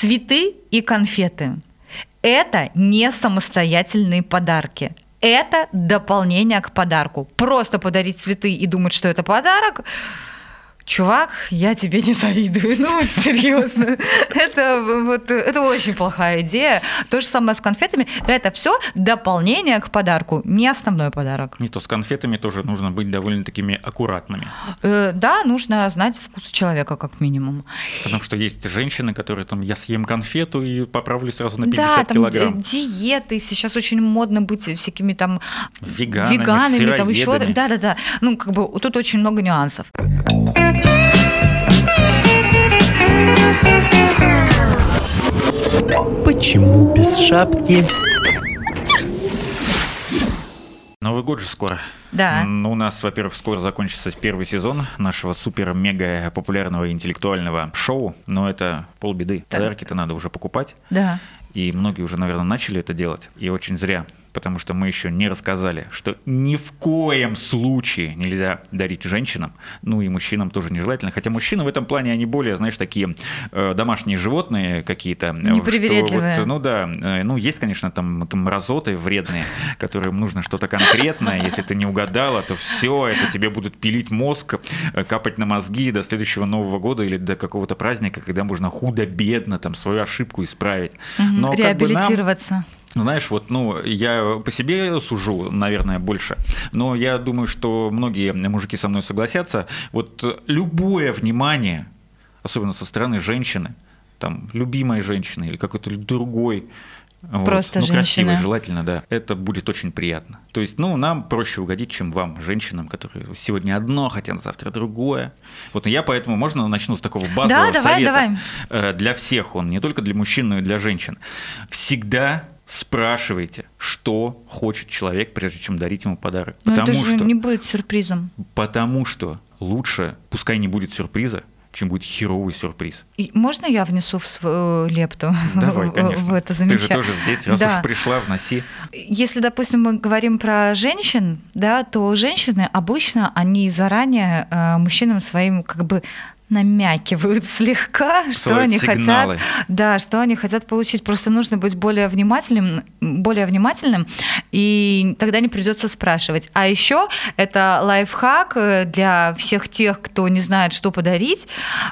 Цветы и конфеты – это не самостоятельные подарки. Это дополнение к подарку. Просто подарить цветы и думать, что это подарок – чувак, я тебе не завидую. Ну, серьезно. Это, вот, это очень плохая идея. То же самое с конфетами. Это все дополнение к подарку, не основной подарок. Не то с конфетами тоже нужно быть довольно такими аккуратными. Э, да, нужно знать вкус человека, как минимум. Потому что есть женщины, которые там, я съем конфету и поправлю сразу на 50 да, там килограмм. диеты, сейчас очень модно быть всякими там Веганами, веганами там еще. Да-да-да. Ну, как бы тут очень много нюансов. Почему без шапки? Новый год же скоро. Да. Ну, у нас, во-первых, скоро закончится первый сезон нашего супер-мега популярного интеллектуального шоу, но это полбеды. Да. Подарки-то надо уже покупать. Да. И многие уже, наверное, начали это делать. И очень зря, потому что мы еще не рассказали, что ни в коем случае нельзя дарить женщинам, ну и мужчинам тоже нежелательно. Хотя мужчины в этом плане, они более, знаешь, такие э, домашние животные какие-то. Непривередливые. Что вот, ну да, э, ну есть, конечно, там мразоты вредные, которым нужно что-то конкретное. Если ты не угадала, то все, это тебе будут пилить мозг, э, капать на мозги до следующего Нового года или до какого-то праздника, когда можно худо-бедно там свою ошибку исправить. Но как бы нам- Реабилитироваться. Знаешь, вот, ну, я по себе сужу, наверное, больше, но я думаю, что многие мужики со мной согласятся. Вот любое внимание, особенно со стороны женщины, там, любимой женщины или какой-то другой, вот, Просто ну, красивой, желательно, да. Это будет очень приятно. То есть, ну, нам проще угодить, чем вам, женщинам, которые сегодня одно хотят, завтра другое. Вот я поэтому, можно начну с такого базового давай, совета? давай. Э, Для всех он, не только для мужчин, но и для женщин. Всегда спрашивайте, что хочет человек, прежде чем дарить ему подарок. Но это Потому же что, не будет сюрпризом. потому что лучше, пускай не будет сюрприза, чем будет херовый сюрприз. И можно я внесу в свою лепту Давай, конечно. в это Ты же замечание? тоже здесь, раз Да. уж пришла, вноси. Если, допустим, мы говорим про женщин, да, то женщины обычно они заранее э, мужчинам своим как бы намякивают слегка, что Свои они сигналы. хотят, да, что они хотят получить. Просто нужно быть более внимательным, более внимательным, и тогда не придется спрашивать. А еще это лайфхак э, для всех тех, кто не знает, что подарить,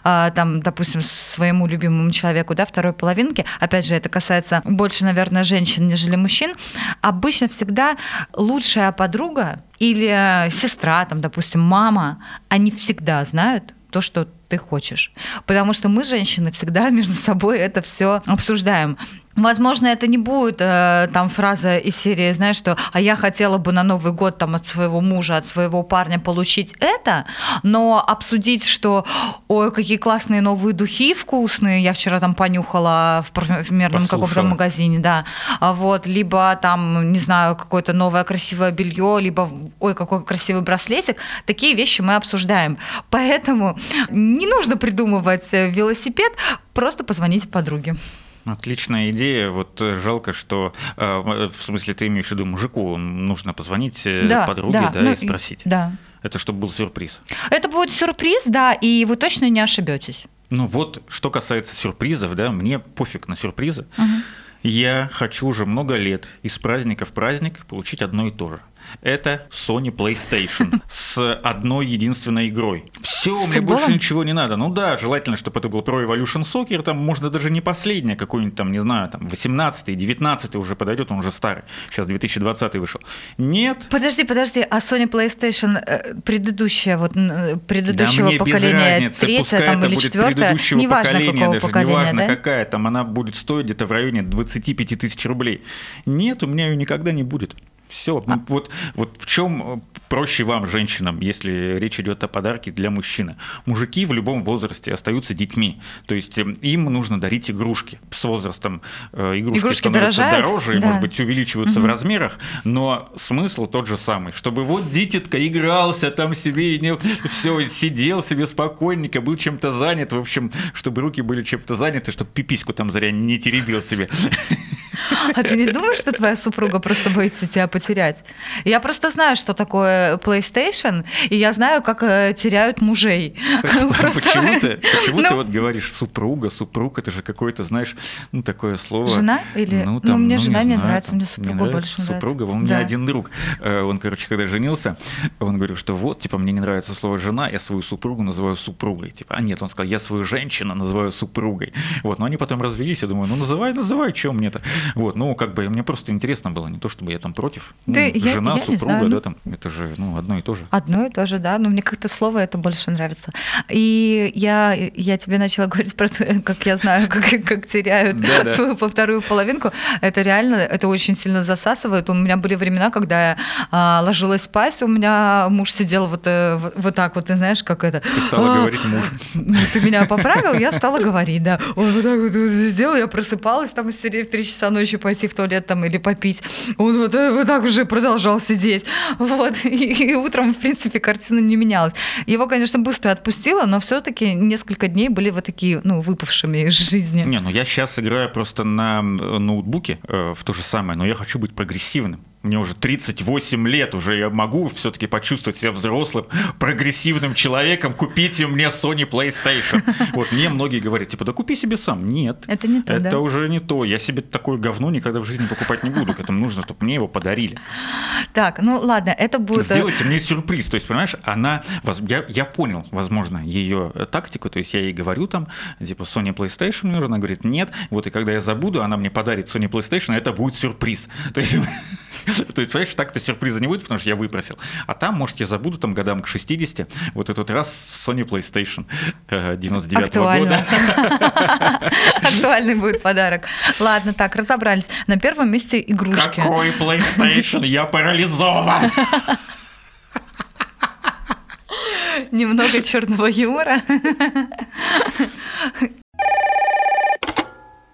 а, там, допустим, своему любимому человеку, да, второй половинке. Опять же, это касается больше, наверное, женщин, нежели мужчин. Обычно всегда лучшая подруга или сестра, там, допустим, мама, они всегда знают то, что ты хочешь. Потому что мы, женщины, всегда между собой это все обсуждаем. Возможно, это не будет э, там фраза из серии, знаешь, что «а я хотела бы на Новый год там от своего мужа, от своего парня получить это», но обсудить, что «ой, какие классные новые духи вкусные, я вчера там понюхала в парфюмерном каком-то магазине, да, А вот, либо там, не знаю, какое-то новое красивое белье, либо ой, какой красивый браслетик, такие вещи мы обсуждаем. Поэтому не нужно придумывать э, велосипед, просто позвоните подруге. Отличная идея. Вот э, жалко, что э, в смысле ты имеешь в виду мужику нужно позвонить э, Да, подруге, да, да, ну и спросить. Да. Это чтобы был сюрприз. Это будет сюрприз, да, и вы точно не ошибетесь. Ну вот, что касается сюрпризов, да, мне пофиг на сюрпризы. Я хочу уже много лет из праздника в праздник получить одно и то же. Это Sony PlayStation с одной единственной игрой. Все, С мне футболом? больше ничего не надо. Ну да, желательно, чтобы это был Pro Evolution Soccer, там можно даже не последний, а какой-нибудь там, не знаю, там 18-й, 19 уже подойдет, он уже старый. Сейчас 2020 вышел. Нет, Подожди, подожди, а Sony PlayStation э, предыдущая, вот н- предыдущего да поколения, разницы, третья пускай там это или будет четвертая, предыдущего неважно поколения, какого даже поколения, неважно да? какая, там она будет стоить где-то в районе 25 тысяч рублей. Нет, у меня ее никогда не будет. Все, А вот, вот в чем проще вам, женщинам, если речь идет о подарке для мужчины. Мужики в любом возрасте остаются детьми, то есть э, им нужно дарить игрушки. С возрастом э, игрушки, Игрушки становятся дорожают, дороже да. может быть, увеличиваются в размерах, но смысл тот же самый, чтобы вот дитятка игрался там себе и не все сидел себе спокойненько, был чем-то занят, в общем, чтобы руки были чем-то заняты, чтобы пипиську там зря не теребил себе. А ты не думаешь, что твоя супруга просто боится тебя потерять? Я просто знаю, что такое PlayStation, и я знаю, как э, теряют мужей. Просто- Почему ты, почему ты Ну. вот говоришь супруга, супруг, это же какое-то, знаешь, ну такое слово. Жена или- ну, мне жена не нравится, мне супруга больше нравится. Супруга, у меня Да. один друг, э, он, короче, когда женился, он говорил, что вот, типа, мне не нравится слово жена, я свою супругу называю супругой, типа, а нет, он сказал, я свою женщину называю супругой, вот, но они потом развелись, я думаю, ну называй, называй, что мне-то, вот, ну как бы мне просто интересно было, не то чтобы я там против, Ну, Да, я- жена, я супруга, знаю, да, ну. там, это же, ну, одно и то же. Одно и то же, да, но мне как-то слово это больше нравится. И я, я тебе начала говорить про то, как я знаю, как, как теряют Да-да. свою по вторую половинку. Это реально, это очень сильно засасывает. У меня были времена, когда я а, ложилась спать, у меня муж сидел вот, э, вот, так вот, ты знаешь, как это. Ты стала «А, говорить муж. ну, ты меня поправил, я стала говорить, да. Он вот так вот сделал, я просыпалась там в 3 часа ночи пойти в туалет там или попить. Он вот, э, вот так уже продолжал сидеть. Вот. И, и утром, в принципе, картина не менялась. Его, конечно, быстро отпустила, но все-таки несколько дней были вот такие, ну, выпавшими из жизни. Не, ну я сейчас играю просто на э, ноутбуке э, в то же самое, но я хочу быть прогрессивным. Мне уже 38 лет, уже я могу все-таки почувствовать себя взрослым, прогрессивным человеком. Купите мне Sony PlayStation. Вот мне многие говорят, типа, да купи себе сам. Нет. Это не то, Это да. уже не то. Я себе такое говно никогда в жизни покупать не буду. К этому нужно, чтобы мне его подарили. Так, ну ладно, это будет... э, Сделайте мне сюрприз. То есть, понимаешь, она... Я, я понял, возможно, ее тактику. То есть, я ей говорю там, типа, Sony PlayStation мне нужно. Она говорит, нет. Вот, и когда я забуду, она мне подарит Sony PlayStation, это будет сюрприз. То есть... То есть, понимаешь, так-то сюрприза не будет, потому что я выпросил. А там, может, я забуду там годам к 60, вот этот раз Sony PlayStation э, 99 Актуально. года. Актуальный будет подарок. Ладно, так, разобрались. На первом месте игрушки. Какой PlayStation? Я парализован! Немного черного юмора.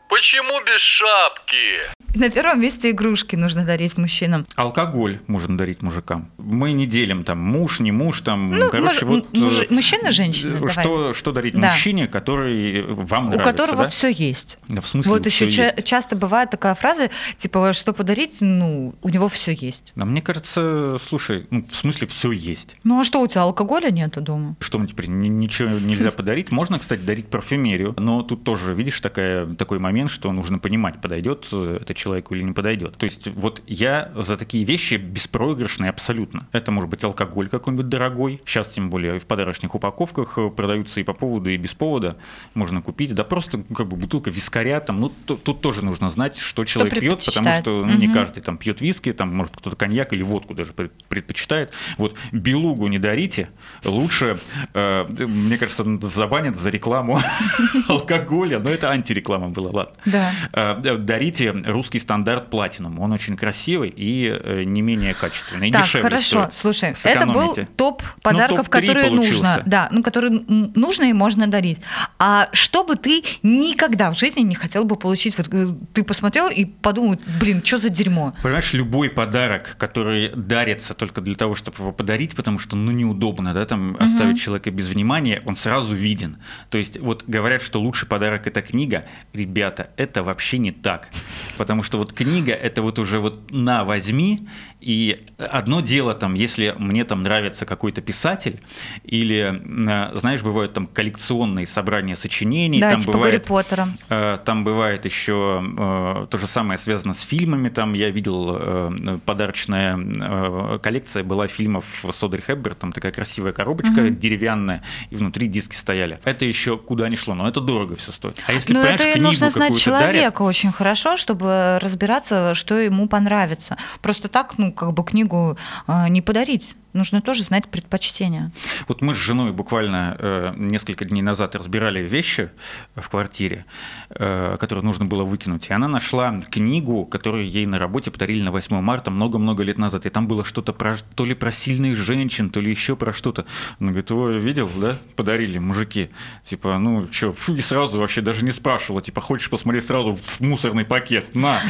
Почему без шапки? На первом месте игрушки нужно дарить мужчинам. Алкоголь можно дарить мужикам. Мы не делим там муж, не муж, там, Ну, короче, муж- вот... мужи- э, мужчина, женщина, э, давай. Что, что дарить Да. мужчине, который вам у нравится, которого да? все есть. Да, В смысле, Вот еще ча- есть? часто бывает такая фраза, типа, что подарить, ну, у него все есть. Да, мне кажется, слушай, ну, в смысле, все есть. Ну а что, у тебя алкоголя нету дома? Что мне теперь ни- ничего нельзя подарить? Можно, кстати, дарить парфюмерию, но тут тоже, видишь, такая, такой момент, что нужно понимать, подойдет э, это человеку или не подойдет. То есть вот я за такие вещи беспроигрышный абсолютно. Это может быть алкоголь какой-нибудь дорогой. Сейчас, тем более, в подарочных упаковках э, продаются и по поводу, и без повода. Можно купить. Да просто как бы бутылка вискаря. Там, ну, т- тут тоже нужно знать, что человек пьет, потому что ну, не каждый там пьет виски, там, может, кто-то коньяк или водку даже пред- предпочитает. Вот белугу не дарите. Лучше, э, мне кажется, забанят за рекламу алкоголя, но это антиреклама была, ладно. Да. Э, Дарите русский стандарт платинум. Он очень красивый и не менее качественный. и Так, дешевле хорошо, стоит. слушай, это был Сэкономите. топ подарков, топ-три которые нужно, получился. да, ну, которые нужно и можно дарить. А что бы ты никогда в жизни не хотел бы получить? Вот э, ты посмотрел и подумал, блин, что за дерьмо? Понимаешь, любой подарок, который дарится только для того, чтобы его подарить, потому что, ну, неудобно, да, там оставить человека без внимания, он сразу виден. То есть, вот говорят, что лучший подарок это книга. Ребята, это вообще не так. Потому что вот книга это вот уже вот на, возьми, и одно дело там, если мне там нравится какой-то писатель, или, э, знаешь, бывают там коллекционные собрания сочинений, да, там типа бывает... Гарри Поттера. Э, Там бывает еще э, то же самое связано с фильмами. Там я видел э, подарочная э, коллекция была фильмов с Одри. Там такая красивая коробочка деревянная, и внутри диски стояли. Это еще куда ни шло, но это дорого все стоит. А если, Но понимаешь, это книгу нужно знать какую-то дарят, человека очень хорошо, чтобы разбираться, что ему понравится. Просто так, ну, как бы книгу э, не подарить. Нужно тоже знать предпочтения. Вот мы с женой буквально э, несколько дней назад разбирали вещи в квартире, э, которые нужно было выкинуть. И она нашла книгу, которую ей на работе подарили на 8 марта много-много лет назад. И там было что-то про то ли про сильных женщин, то ли еще про что-то. Она говорит, ой, видел, да? Подарили мужики. Типа, ну что, и сразу вообще даже не спрашивала. Типа, хочешь посмотреть сразу в мусорный пакет? На!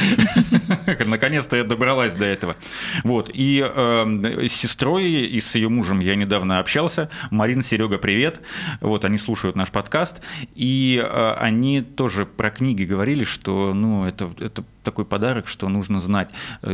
Наконец-то я добралась до этого. Вот. И э, с сестрой и с ее мужем я недавно общался. Марина, Серега, привет. Вот, они слушают наш подкаст. И э, они тоже про книги говорили, что, ну, это, это такой подарок, что нужно знать.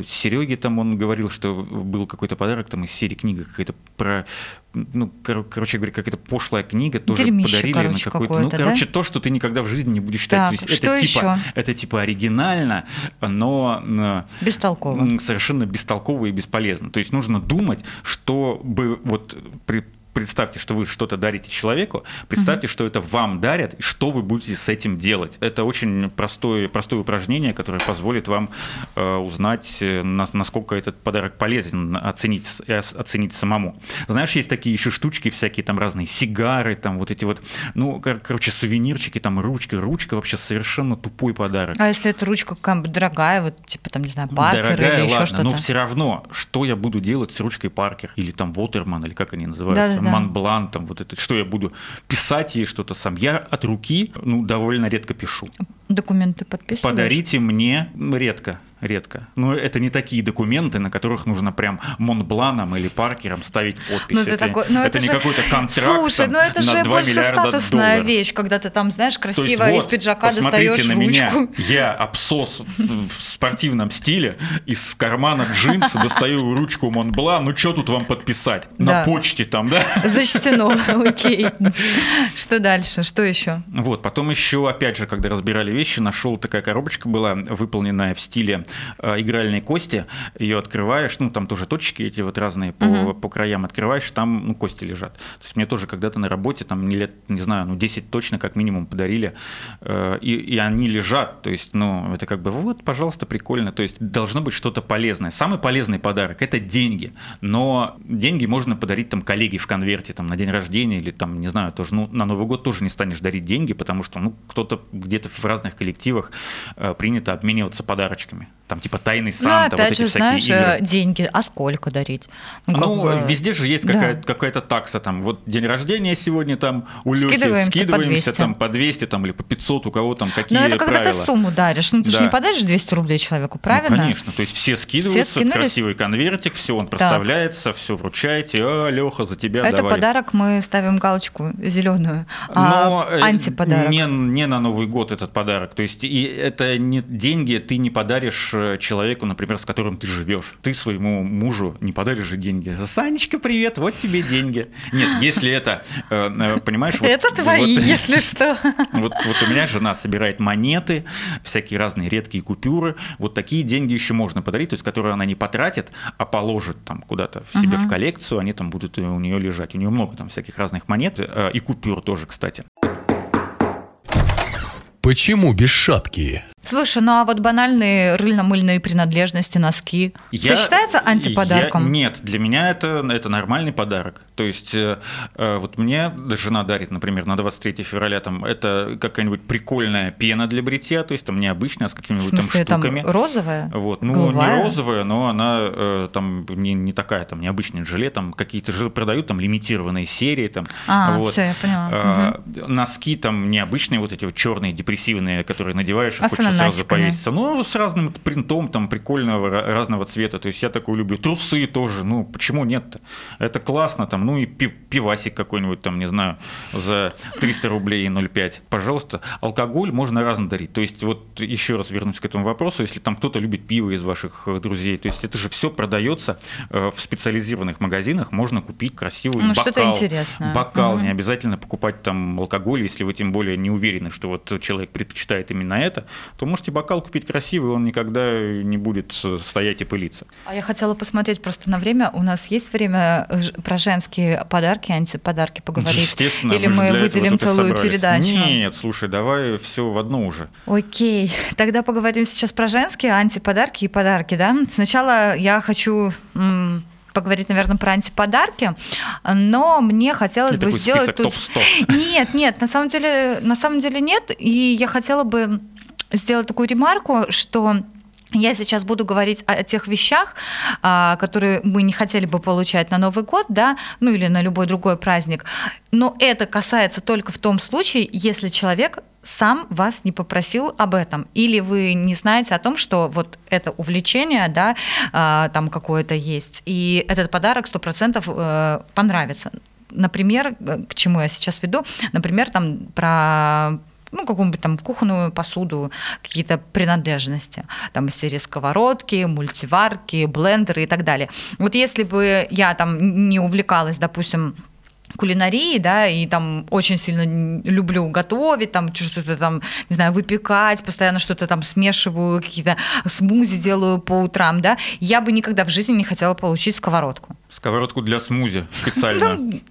Сереге там он говорил, что был какой-то подарок там из серии книга какая-то про ну, кор- короче говоря, какая-то пошлая книга, тоже Дерьмище, подарили короче, на какой-то. ну, короче, да? то, что ты никогда в жизни не будешь читать. Так, То есть что это типа, еще? это типа оригинально, но э, Бестолково. совершенно бестолково и бесполезно. То есть нужно думать, чтобы вот при- Представьте, что вы что-то дарите человеку, представьте, что это вам дарят, и что вы будете с этим делать. Это очень простое, простое упражнение, которое позволит вам э, узнать, э, на- насколько этот подарок полезен, оценить, ос- оценить самому. Знаешь, есть такие еще штучки всякие, там разные сигары, там вот эти вот, ну, кор- короче, сувенирчики, там ручки. Ручка вообще совершенно тупой подарок. А если эта ручка какая-нибудь дорогая, вот типа там, не знаю, Паркер Дорогая, или еще ладно, что-то? но все равно, что я буду делать с ручкой Паркер или там Вотерман, или как они называются, Да-да-да. Монблан, там вот это, что я буду писать ей что-то сам. Я от руки, ну, довольно редко пишу. Документы подписываешь? Подарите мне редко. Редко. Но это не такие документы, на которых нужно прям Монбланом или Паркером ставить подпись. Ну, это, это такой- ну, это не же- какой-то контракт Слушай, там ну это же 2 больше статусная долларов. вещь, когда ты там, знаешь, То есть красиво вот, из пиджака достаешь на ручку. меня. Я абсос в, в спортивном стиле, из кармана джинсы достаю ручку Монбла. Ну что тут вам подписать? Да. На почте там, да? Зачтено, окей. Что дальше? Что еще? Вот, потом еще, опять же, когда разбирали вещи, нашел такая коробочка была, выполненная в стиле э, игральной кости. Ее открываешь, ну, там тоже точки эти вот разные по, по краям открываешь, там, ну, кости лежат. То есть мне тоже когда-то на работе, там, лет, не знаю, ну, 10 точно как минимум подарили, э, и, и они лежат. То есть, ну, это как бы, вот, пожалуйста, прикольно. То есть должно быть что-то полезное. Самый полезный подарок – это деньги. Но деньги можно подарить там коллеге в конверте там, на день рождения или там, не знаю, тоже, ну, на Новый год тоже не станешь дарить деньги, потому что, ну, кто-то где-то в разных коллективах э, принято обмениваться подарочками. Там типа тайный Ну, Санта, вот опять эти же, всякие знаешь, игры. э, деньги, а сколько дарить? как Ну, бы, везде же есть да. какая- какая-то такса, там, вот день рождения сегодня там у Лехи, Скидываемся по скидываемся 200. там по 200 там, или по 500, у кого там какие Но это когда правила. ты сумму даришь. Ну, ты же Да. не подаришь 200 рублей человеку, правильно? Ну, конечно. То есть все скидываются в скинулись? красивый конвертик, все, он проставляется, все вручаете, а, Леха, за тебя Это давай. подарок, мы ставим галочку зеленую. Но а э, антиподарок. Не, не на Новый год этот подарок. То есть и это не деньги ты не подаришь э, человеку, например, с которым ты живешь. Ты своему мужу не подаришь же деньги. Санечка, привет, вот тебе деньги. Нет, если это, э, э, понимаешь, вот- Это твои, вот- если что. Вот, вот у меня жена собирает монеты, всякие разные редкие купюры. Вот такие деньги еще можно подарить, то есть которые она не потратит, а положит там куда-то в себе в коллекцию, они там будут у нее лежать. У нее много там всяких разных монет э, и купюр тоже, кстати. Почему без шапки? Слушай, ну а вот банальные рыльно-мыльные принадлежности, носки. Я- это считается антиподарком? я- нет, для меня это, это нормальный подарок. То есть э, э, вот мне жена дарит, например, на 23 февраля там это какая-нибудь прикольная пена для бритья, то есть там необычная, с В какими-нибудь там смысле, там штуками. розовая? Вот, ну Голубая? не розовая, но она э, там не, не такая, там необычная желе, там какие-то же продают там лимитированные серии, там. А, вот. всё, я поняла. А, Носки там необычные, вот эти вот черные, депрессивные, которые надеваешь, А сразу ананасиками? повеситься. Ну, с разным принтом, там прикольного ра- разного цвета. То есть я такой люблю. Трусы тоже. Ну, почему нет-то? Это классно там. Ну и пи- пивасик какой-нибудь там, не знаю, за 300 рублей и 0,5. Пожалуйста. Алкоголь можно разно дарить. То есть вот еще раз вернусь к этому вопросу. Если там кто-то любит пиво из ваших э, друзей, то есть это же все продается э, в специализированных магазинах. Можно купить красивый Ну, бокал. что-то интересное. Бокал. Мгм. Не обязательно покупать там алкоголь, если вы тем более не уверены, что вот человек предпочитает именно это, то можете бокал купить красивый, он никогда не будет э, стоять и пылиться. А я хотела посмотреть просто на время. У нас есть время ж- про женские подарки, антиподарки поговорить? Естественно, Или мы этого выделим целую собрались. передачу? Нет, слушай, давай все в одно уже. Окей, тогда поговорим сейчас про женские антиподарки и подарки, да? Сначала я хочу поговорить, наверное, про антиподарки, но мне хотелось И бы сделать список тут... топ-100. Нет, нет, на самом деле, на самом деле нет, и я хотела бы сделать такую ремарку, что я сейчас буду говорить о, тех вещах, а, которые мы не хотели бы получать на Новый год, да, ну или на любой другой праздник. Но это касается только в том случае, если человек сам вас не попросил об этом, или вы не знаете о том, что вот это увлечение, да, а, там какое-то есть, и этот подарок сто процентов э, понравится. Например, к чему я сейчас веду, например, там про ну, какую-нибудь там кухонную посуду, какие-то принадлежности, там из серии сковородки, мультиварки, блендеры и так далее. Вот если бы я там не увлекалась, допустим, кулинарии, да, и там очень сильно люблю готовить, там что-то там, не знаю, выпекать, постоянно что-то там смешиваю, какие-то смузи делаю по утрам, да, я бы никогда в жизни не хотела получить сковородку. Сковородку для смузи специально. Ну,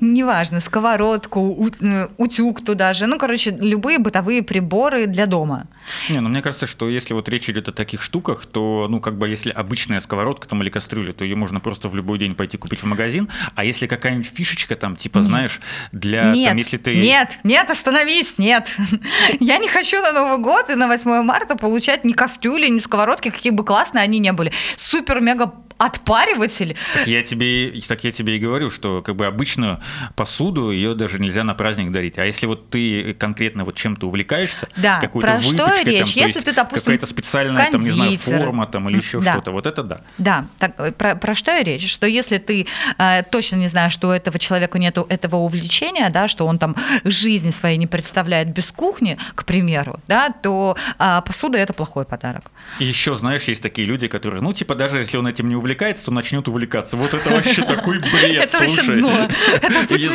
неважно, сковородку, э, утюг туда же. Ну, короче, любые бытовые приборы для дома. Не, ну мне кажется, что если вот речь идет о таких штуках, то, ну, как бы, если обычная сковородка там или кастрюля, то ее можно просто в любой день пойти купить в магазин. А если какая-нибудь фишечка там, типа, знаешь, для, нет, там, если ты... Нет, нет, остановись, нет. Я не хочу на Новый год и на 8 марта получать ни кастрюли, ни сковородки, какие бы классные они не были. Супер-мега отпариватель. Так я тебе, так я тебе и говорю, что как бы обычную посуду ее даже нельзя на праздник дарить. А если вот ты конкретно вот чем-то увлекаешься, да, какой-то про что выпечкой, речь? Там, если ты, допустим, какая-то специальная там, не знаю, кондитер. форма там или еще Да. что-то, вот это да. Да, так, э, про, про что и речь? Что если ты э, точно не знаешь, что у этого человека нету этого увлечения, да, что он там жизни своей не представляет без кухни, к примеру, да, то а, посуда это плохой подарок. И еще, знаешь, есть такие люди, которые, ну, типа, даже если он этим не увлекается, то начнет увлекаться. Вот это вообще такой бред, слушай.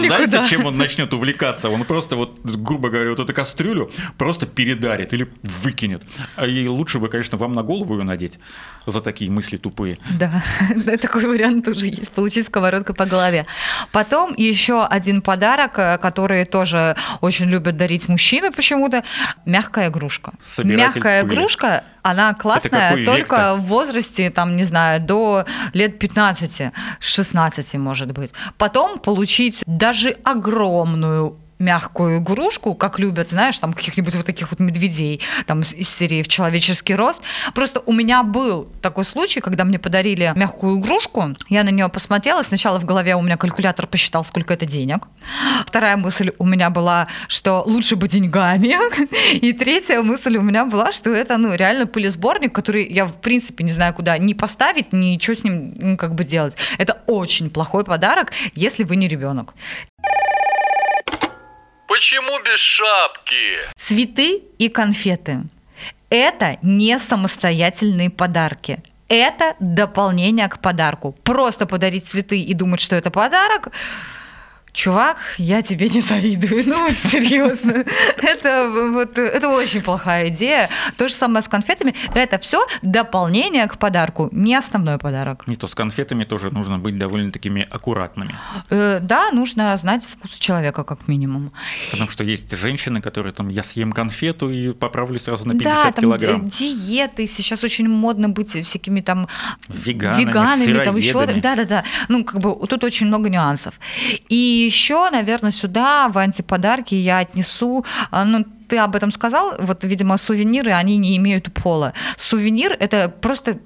знаете, чем он начнет увлекаться? Он просто вот, грубо говоря, вот эту кастрюлю просто передарит или выкинет. А и лучше бы, конечно, вам на голову ее надеть за такие мысли тупые. Да, такой вариант тоже есть, получить сковородку по голове. Потом еще один подарок, э, который тоже очень любят дарить мужчины почему-то, мягкая игрушка. Мягкая игрушка, она классная только в возрасте, там, не знаю, до лет 15, 16, может быть. Потом получить даже огромную мягкую игрушку, как любят, знаешь, там каких-нибудь вот таких вот медведей, там из серии в человеческий рост. Просто у меня был такой случай, когда мне подарили мягкую игрушку, я на нее посмотрела, сначала в голове у меня калькулятор посчитал, сколько это денег. Вторая мысль у меня была, что лучше бы деньгами. И третья мысль у меня была, что это, ну, реально пылесборник, который я, в принципе, не знаю, куда ни поставить, ничего с ним ну, как бы делать. Это очень плохой подарок, если вы не ребенок. Почему без шапки? Цветы и конфеты – это не самостоятельные подарки. Это дополнение к подарку. Просто подарить цветы и думать, что это подарок – Чувак, я тебе не завидую. Ну, серьезно. Это, вот, это очень плохая идея. То же самое с конфетами. Это все дополнение к подарку, не основной подарок. Не то с конфетами тоже нужно быть довольно такими аккуратными. Э, да, нужно знать вкус человека, как минимум. Потому что есть женщины, которые там, я съем конфету и поправлю сразу на 50 да, там килограмм. ди- диеты, сейчас очень модно быть всякими там Веганами, веганами, там еще, сыроедами. да, да, да. Ну, как бы тут очень много нюансов. И еще, наверное, сюда в антиподарки я отнесу, а, ну, ты об этом сказал, вот, видимо, сувениры, они не имеют пола. Сувенир – это просто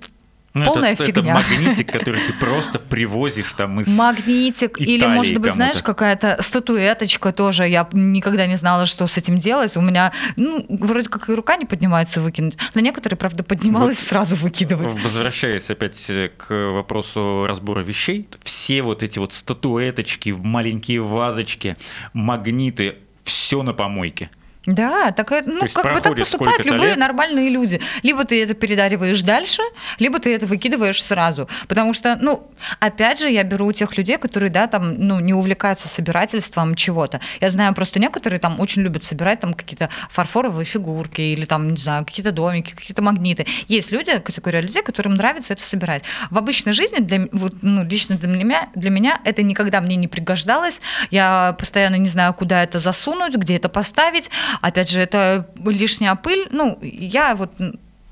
Ну, полная это, фигня. Это магнитик, который ты просто привозишь там из... Магнитик или, Италии может быть, знаешь, какая-то статуэточка тоже. Я никогда не знала, что с этим делать. У меня, ну, вроде как и рука не поднимается выкинуть. На некоторые, правда, поднималась Вот. сразу выкидывать. Возвращаясь опять к вопросу разбора вещей, все вот эти вот статуэточки, маленькие вазочки, магниты, все на помойке. Да, так, это- ну, как бы так поступают любые лет. нормальные люди. Либо ты это передариваешь дальше, либо ты это выкидываешь сразу. Потому что, ну, опять же, я беру у тех людей, которые, да, там, ну, не увлекаются собирательством чего-то. Я знаю просто некоторые там очень любят собирать там какие-то фарфоровые фигурки или там, не знаю, какие-то домики, какие-то магниты. Есть люди, категория людей, которым нравится это собирать. В обычной жизни, для, вот, ну, лично для меня, для меня это никогда мне не пригождалось. Я постоянно не знаю, куда это засунуть, где это поставить. Опять же, это лишняя пыль. Ну, я вот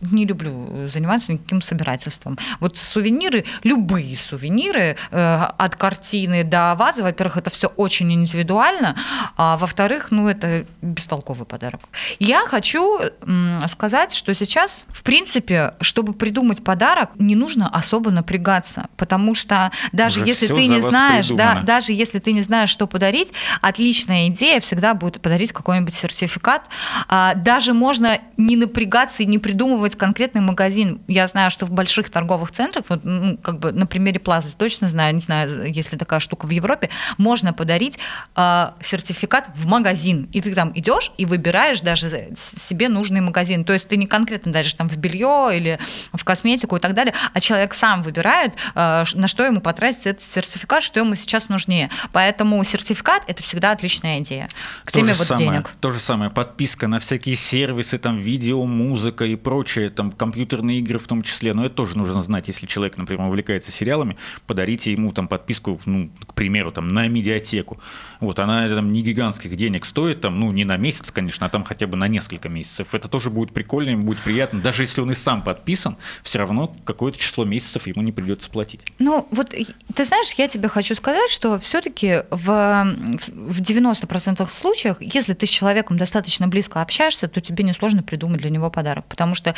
не люблю заниматься никаким собирательством. Вот сувениры, любые сувениры, э, от картины до вазы, во-первых, это все очень индивидуально, а во-вторых, ну, это бестолковый подарок. Я хочу м, сказать, что сейчас, в принципе, чтобы придумать подарок, не нужно особо напрягаться, потому что даже Уже если ты не знаешь, да, придумано. даже если ты не знаешь, что подарить, отличная идея всегда будет подарить какой-нибудь сертификат. А, даже можно не напрягаться и не придумывать выбрать конкретный магазин. Я знаю, что в больших торговых центрах, вот, ну, как бы на примере Плазы точно знаю, не знаю, если такая штука в Европе, можно подарить э, сертификат в магазин. И ты там идешь и выбираешь даже себе нужный магазин. То есть ты не конкретно даришь там в белье или в косметику и так далее, а человек сам выбирает, э, на что ему потратить этот сертификат, что ему сейчас нужнее. Поэтому сертификат это всегда отличная идея. К то теме же вот самое, денег. То же самое, подписка на всякие сервисы, там, видео, музыка и прочее, там, компьютерные игры в том числе. Но это тоже нужно знать, если человек, например, увлекается сериалами, подарите ему там подписку, ну, к примеру, там, на медиатеку. Вот, она там не гигантских денег стоит, там, ну, не на месяц, конечно, а там хотя бы на несколько месяцев. Это тоже будет прикольно, ему будет приятно. Даже если он и сам подписан, все равно какое-то число месяцев ему не придется платить. Ну, вот ты знаешь, я тебе хочу сказать, что все-таки в, в 90% случаях, если ты с человеком достаточно близко общаешься, то тебе несложно придумать для него подарок, потому что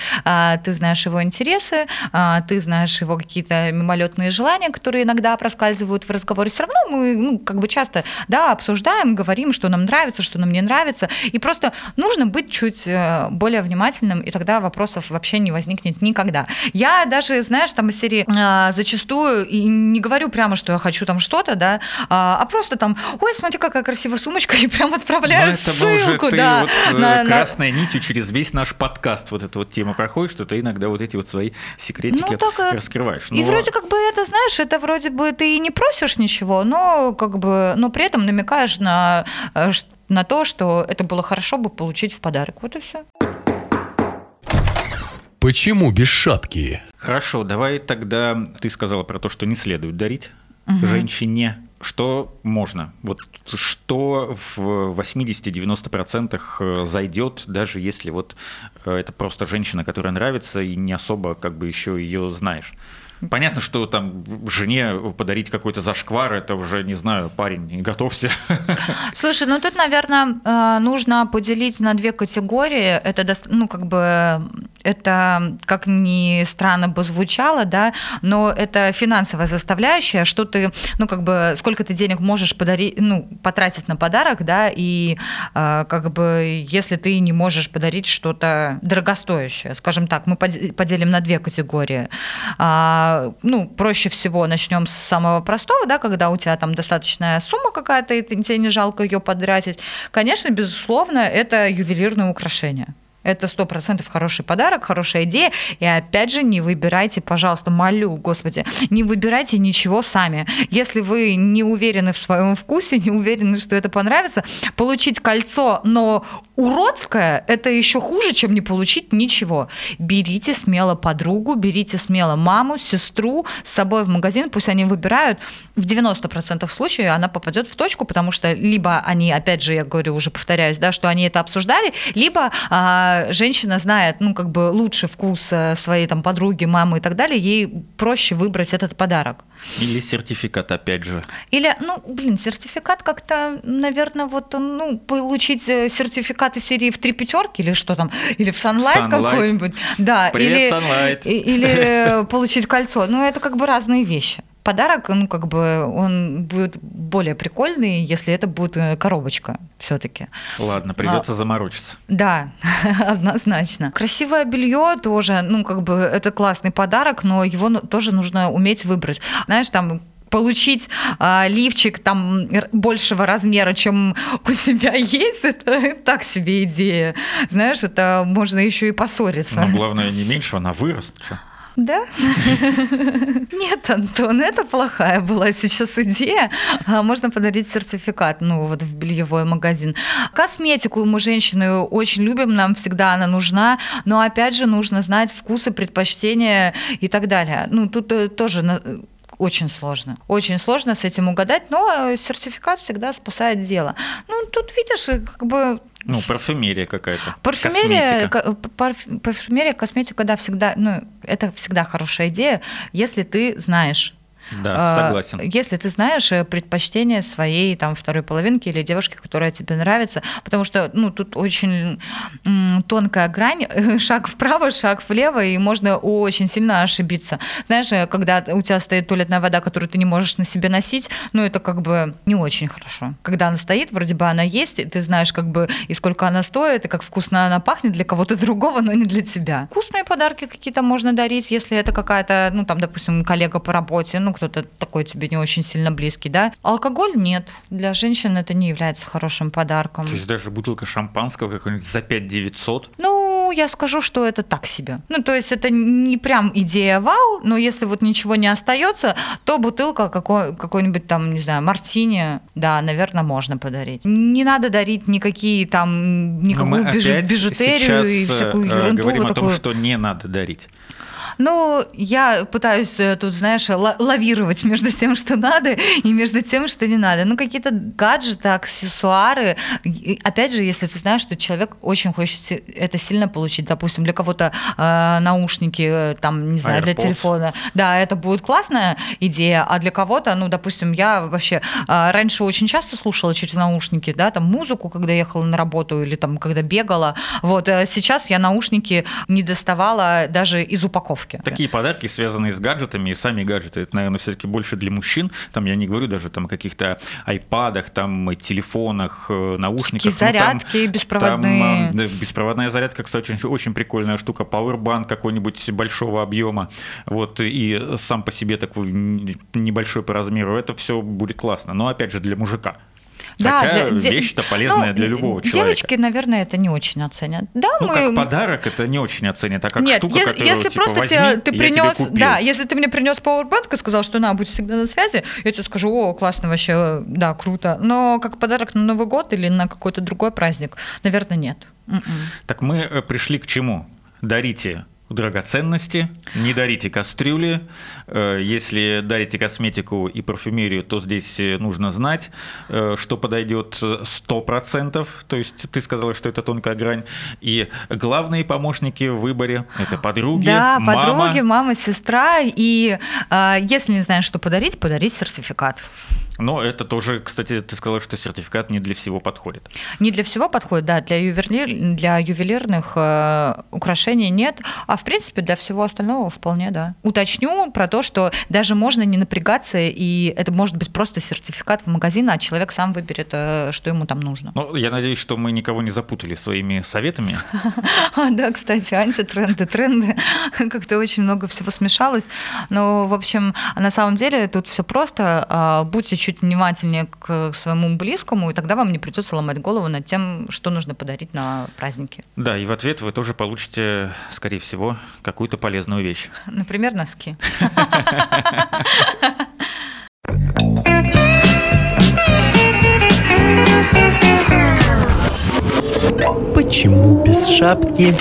ты знаешь его интересы, а, ты знаешь его какие-то мимолетные желания, которые иногда проскальзывают в разговоре. Все равно мы, ну, как бы часто, да, обсуждаем, говорим, что нам нравится, что нам не нравится, и просто нужно быть чуть э, более внимательным, и тогда вопросов вообще не возникнет никогда. Я даже, знаешь, там из серии а, зачастую и не говорю прямо, что я хочу там что-то, да, а, а просто там, ой, смотри, какая красивая сумочка, и прям отправляю Но это ссылку, уже ты да, вот э, на- на- красной нитью через весь наш подкаст вот эта вот тема проходит, что ты иногда вот эти вот свои секретики Ну, так, э, раскрываешь. И Но- вроде как бы это, знаешь, это вроде бы ты и не просишь ничего, но как бы, но при этом намекаешь на, э, на то, что это было хорошо бы получить в подарок. Вот и все. Почему без шапки? Хорошо, давай тогда ты сказала про то, что не следует дарить женщине. Что можно? Вот что в 80-90% зайдет, даже если вот э, это просто женщина, которая нравится, и не особо как бы еще ее знаешь. Понятно, что там жене подарить какой-то зашквар, это уже, не знаю, парень, готовься. Слушай, ну тут, наверное, э, нужно поделить на две категории. Это, ну, как бы, это, как ни странно бы звучало, да, но это финансовая составляющая, что ты, ну, как бы, сколько ты денег можешь подарить, ну, потратить на подарок, да, и, э, как бы, если ты не можешь подарить что-то дорогостоящее, скажем так, мы поде- поделим на две категории. А, ну, проще всего начнем с самого простого, да, когда у тебя там достаточная сумма какая-то, и тебе не жалко ее потратить. Конечно, безусловно, это ювелирное украшение. Это сто процентов хороший подарок, хорошая идея. И опять же, не выбирайте, пожалуйста, молю, господи, не выбирайте ничего сами. Если вы не уверены в своем вкусе, не уверены, что это понравится, получить кольцо, но уродское, это еще хуже, чем не получить ничего. Берите смело подругу, берите смело маму, сестру с собой в магазин, пусть они выбирают. В 90% случаев она попадет в точку, потому что либо они, опять же, я говорю, уже повторяюсь, да, что они это обсуждали, либо а, женщина знает, ну, как бы лучше вкус э, своей там подруги, мамы и так далее, ей проще выбрать этот подарок. Или сертификат, опять же. Или, ну, блин, сертификат как-то, наверное, вот, ну, получить э, сертификат из серии в три пятерки или что там, или в Sunlight, Sunlight. какой-нибудь. Да, Привет, или, Sunlight. или э, получить кольцо. Ну, это как бы разные вещи. Подарок, ну, как бы, он будет более прикольный, если это будет э, коробочка все-таки. Ладно, придется заморочиться. Да, однозначно. Красивое белье тоже, ну, как бы, это классный подарок, но его тоже нужно уметь выбрать. Знаешь, там получить а, лифчик там большего размера, чем у тебя есть, это так себе идея. Знаешь, это можно еще и поссориться. Но главное не меньше, она вырост. Да? Нет, Антон, это плохая была сейчас идея. А, Можно подарить сертификат, ну, вот в бельевой магазин. Косметику мы, женщины, очень любим, нам всегда она нужна, но, опять же, нужно знать вкусы, предпочтения и так далее. Ну, тут э, тоже на- очень сложно. Очень сложно с этим угадать, но э, сертификат всегда спасает дело. Ну, тут, видишь, э, как бы Ну, парфюмерия какая-то. Парфюмерия, косметика. парфюмерия, косметика, да, всегда, ну, это всегда хорошая идея, если ты знаешь. Да, А, согласен. Если ты знаешь э, предпочтение своей там второй половинки или девушки, которая тебе нравится, потому что ну тут очень тонкая грань, шаг вправо, шаг влево, и можно очень сильно ошибиться. Знаешь, э, когда у тебя стоит туалетная вода, которую ты не можешь на себе носить, ну это как бы не очень хорошо. Когда она стоит, вроде бы она есть, и ты знаешь как бы и сколько она стоит, и как вкусно она пахнет для кого-то другого, но не для тебя. Вкусные подарки какие-то можно дарить, если это какая-то, ну там, допустим, коллега по работе, ну кто-то такой тебе не очень сильно близкий, да. Алкоголь нет. Для женщин это не является хорошим подарком. То есть даже бутылка шампанского какой-нибудь за 5 900. Ну, я скажу, что это так себе. Ну, то есть это не прям идея вау, но если вот ничего не остается, то бутылка какой, какой-нибудь там, не знаю, мартини, да, наверное, можно подарить. Не надо дарить никакие там, никакую мы бижу- бижутерию и всякую э, ерунду. говорим вот о том, такую. что не надо дарить. Ну, я пытаюсь э, тут, знаешь, ла- лавировать между тем, что надо, и между тем, что не надо. Ну, какие-то гаджеты, аксессуары. И, Опять же, если ты знаешь, что человек очень хочет это сильно получить, допустим, для кого-то э, наушники, э, там, не знаю, для AirPods. телефона, да, это будет классная идея, а для кого-то, ну, допустим, я вообще э, раньше очень часто слушала через наушники, да, там музыку, когда ехала на работу или там, когда бегала, вот, э, сейчас я наушники не доставала даже из упаковки. Такие подарки, связанные с гаджетами, и сами гаджеты, это, наверное, все-таки больше для мужчин. Там я не говорю даже там о каких-то айпадах, там, телефонах, э, наушниках. Такие Ну, там- зарядки беспроводные. Там, э, да, беспроводная зарядка, кстати, очень, очень прикольная штука. Powerbank какой-нибудь большого объема. Вот, и сам по себе такой небольшой по размеру. Это все будет классно. Но опять же, для мужика. Да, Хотя для- вещь-то полезная ну, для любого человека. Девочки, наверное, это не очень оценят. Да, Ну, мы... как подарок это не очень оценят, а как Нет, штука, е- которую, если типа, просто возьми, тебе, ты я тебе принес, купил. да, если ты мне принес Powerbank и сказал, что на, будь всегда на связи, я тебе скажу, о, классно вообще, да, круто. Но как подарок на Новый год или на какой-то другой праздник, наверное, нет. М-м. Так мы э, пришли к чему? Дарите драгоценности, не дарите кастрюли. Э, Если дарите косметику и парфюмерию, то здесь э, нужно знать, э, что подойдет э, 100%. То есть ты сказала, что это тонкая грань. И главные помощники в выборе – это подруги, Да, мама. подруги, мама, сестра. И если не знаешь, что подарить, подарить сертификат. Но это тоже, кстати, ты сказала, что сертификат не для всего подходит. Не для всего подходит, да, для, ювелир, для ювелирных э, украшений нет, а в принципе для всего остального вполне, да. Уточню про то, что даже можно не напрягаться, и это может быть просто сертификат в магазин, а человек сам выберет, э, что ему там нужно. Ну, я надеюсь, что мы никого не запутали своими советами. Да, кстати, антитренды, тренды, как-то очень много всего смешалось. Но, в общем, на самом деле тут все просто. А, Будьте чуть внимательнее к своему близкому, и тогда вам не придется ломать голову над тем, что нужно подарить на праздники. Да, и в ответ вы тоже получите, скорее всего, какую-то полезную вещь. Например, носки. Почему без шапки?